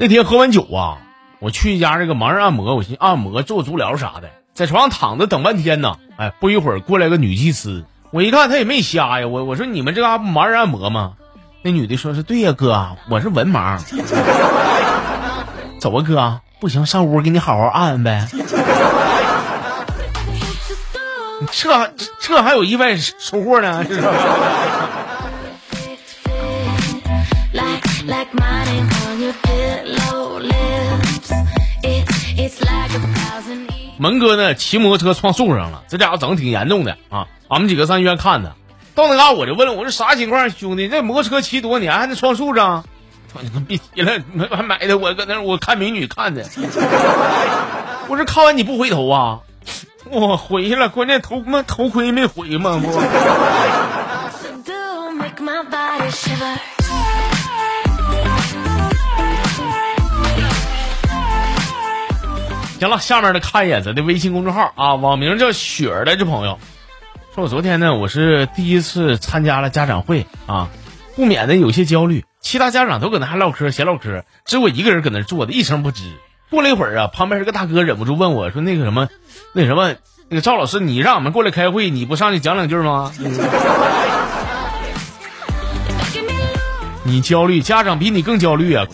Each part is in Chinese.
那天喝完酒啊，我去一家这个盲人按摩，我寻按摩做足疗啥的，在床上躺着等半天呢。哎，不一会儿过来个女技师，我一看她也没瞎呀，我我说你们这嘎不盲人按摩吗？那女的说是对呀哥，我是文盲。走啊哥，不行上屋给你好好按呗。这这还有意外收获呢，门哥呢？骑摩托车撞树上了，这家伙整的挺严重的啊！俺们几个上医院看他，到那嘎我就问了，我说啥情况，兄弟？这摩托车骑多年还能撞树上？他说别提了，还买的我搁那我看美女看的。我说看完你不回头啊？我回去了，关键头妈头盔没回吗？不。行了，下面的看一眼咱的微信公众号啊，网名叫雪儿的这朋友，说我昨天呢，我是第一次参加了家长会啊，不免的有些焦虑，其他家长都搁那还唠嗑闲唠嗑，只有我一个人搁那坐的一声不吱。过了一会儿啊，旁边这个大哥忍不住问我说：“那个什么，那什么，那个赵老师，你让我们过来开会，你不上去讲两句吗？” 你焦虑，家长比你更焦虑啊！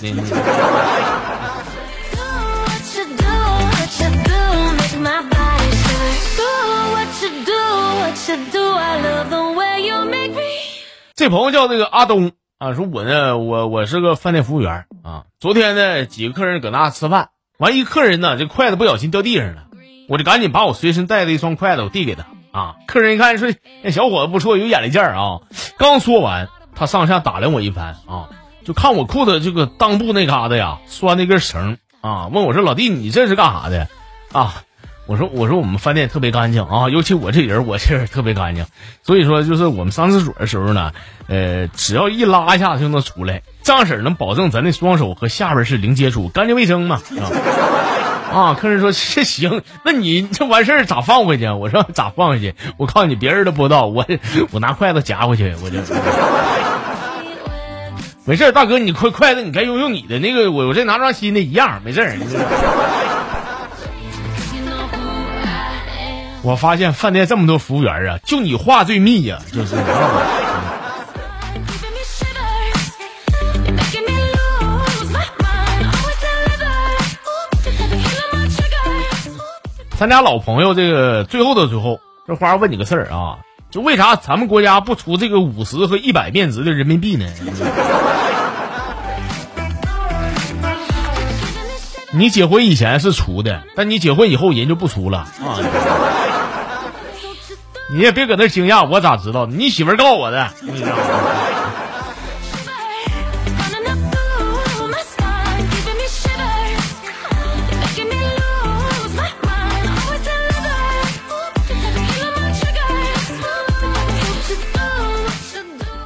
这朋友叫这个阿东啊，说我呢，我我是个饭店服务员啊。昨天呢，几个客人搁那吃饭，完一客人呢，这筷子不小心掉地上了，我就赶紧把我随身带的一双筷子我递给他啊。客人一看说，那小伙子不错，有眼力劲儿啊。刚说完，他上下打量我一番啊，就看我裤子这个裆部那嘎达呀，拴那根绳啊，问我说：“老弟，你这是干啥的？”啊。我说我说我们饭店特别干净啊，尤其我这人我这人特别干净，所以说就是我们上厕所的时候呢，呃，只要一拉一下就能出来，这样式能保证咱的双手和下边是零接触，干净卫生嘛。啊，客人说这行，那你这完事儿咋放回去？我说咋放回去？我告诉你，别人都不知道，我我拿筷子夹回去，我就没事大哥，你筷筷子你该用用你的那个，我我这拿双新的一样，没事儿。我发现饭店这么多服务员啊，就你话最密呀，就是。咱俩老朋友，这个最后的最后，这花问你个事儿啊，就为啥咱们国家不出这个五十和一百面值的人民币呢？你结婚以前是出的，但你结婚以后人就不出了啊。你也别搁那惊讶，我咋知道？你媳妇告我的。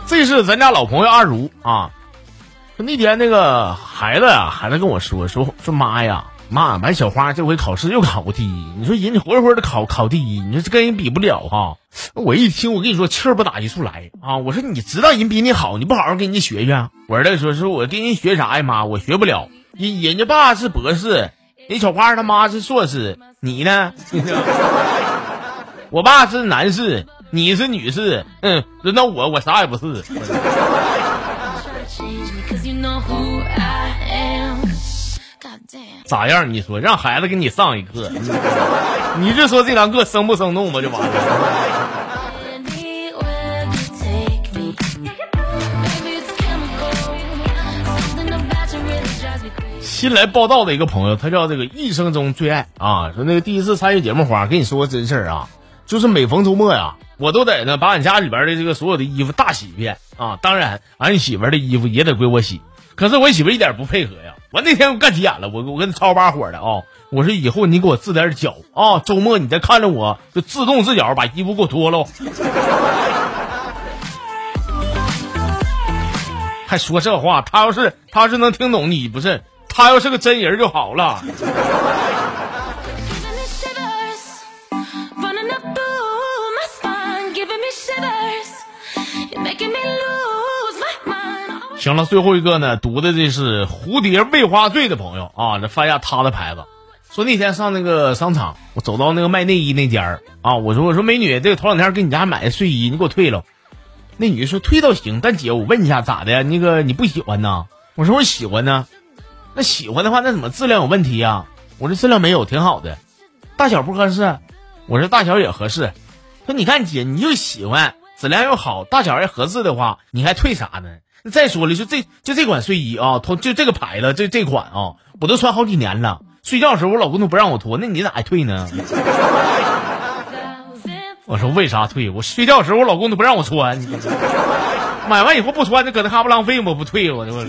这是咱家老朋友阿如啊。那天那个孩子呀，孩子跟我说说说妈呀。妈，完小花这回考试又考第一，你说人家活活的考考第一，你说这跟人比不了哈。我一听，我跟你说气儿不打一处来啊！我说你知道人比你好，你不好好跟人家学学？我儿子说说我跟人学啥呀？妈，我学不了。人人家爸是博士，人小花他妈是硕士，你呢？我爸是男士，你是女士。嗯，轮到我，我啥也不是。咋样？你说让孩子给你上一课，你就说这堂课生不生动吧，就完了。新来报道的一个朋友，他叫这个一生中最爱啊，说那个第一次参与节目花，跟你说个真事儿啊，就是每逢周末呀，我都得呢把俺家里边的这个所有的衣服大洗一遍啊，当然俺媳妇的衣服也得归我洗，可是我媳妇一点不配合呀。我那天我干急眼了，我我跟他超把火的啊！我说以后你给我自点脚啊，周末你再看着我就自动自觉把衣服给我脱了。还说这话，他要是他要是能听懂你不是，他要是个真人就好了。行了，最后一个呢，读的这是蝴蝶未花醉的朋友啊，这翻下他的牌子，说那天上那个商场，我走到那个卖内衣那家儿啊，我说我说美女，这个头两天给你家买的睡衣，你给我退了。那女的说退倒行，但姐我问一下咋的？那个你不喜欢呢？我说我喜欢呢。那喜欢的话，那怎么质量有问题呀？我这质量没有，挺好的。大小不合适，我说大小也合适。说你看姐，你又喜欢，质量又好，大小也合适的话，你还退啥呢？再说了，就这就这款睡衣啊，同就这个牌子，这这款啊，我都穿好几年了。睡觉的时候我老公都不让我脱，那你咋还退呢？我说为啥退？我睡觉的时候我老公都不让我穿，买完以后不穿，就搁那哈不浪费吗？不退我我。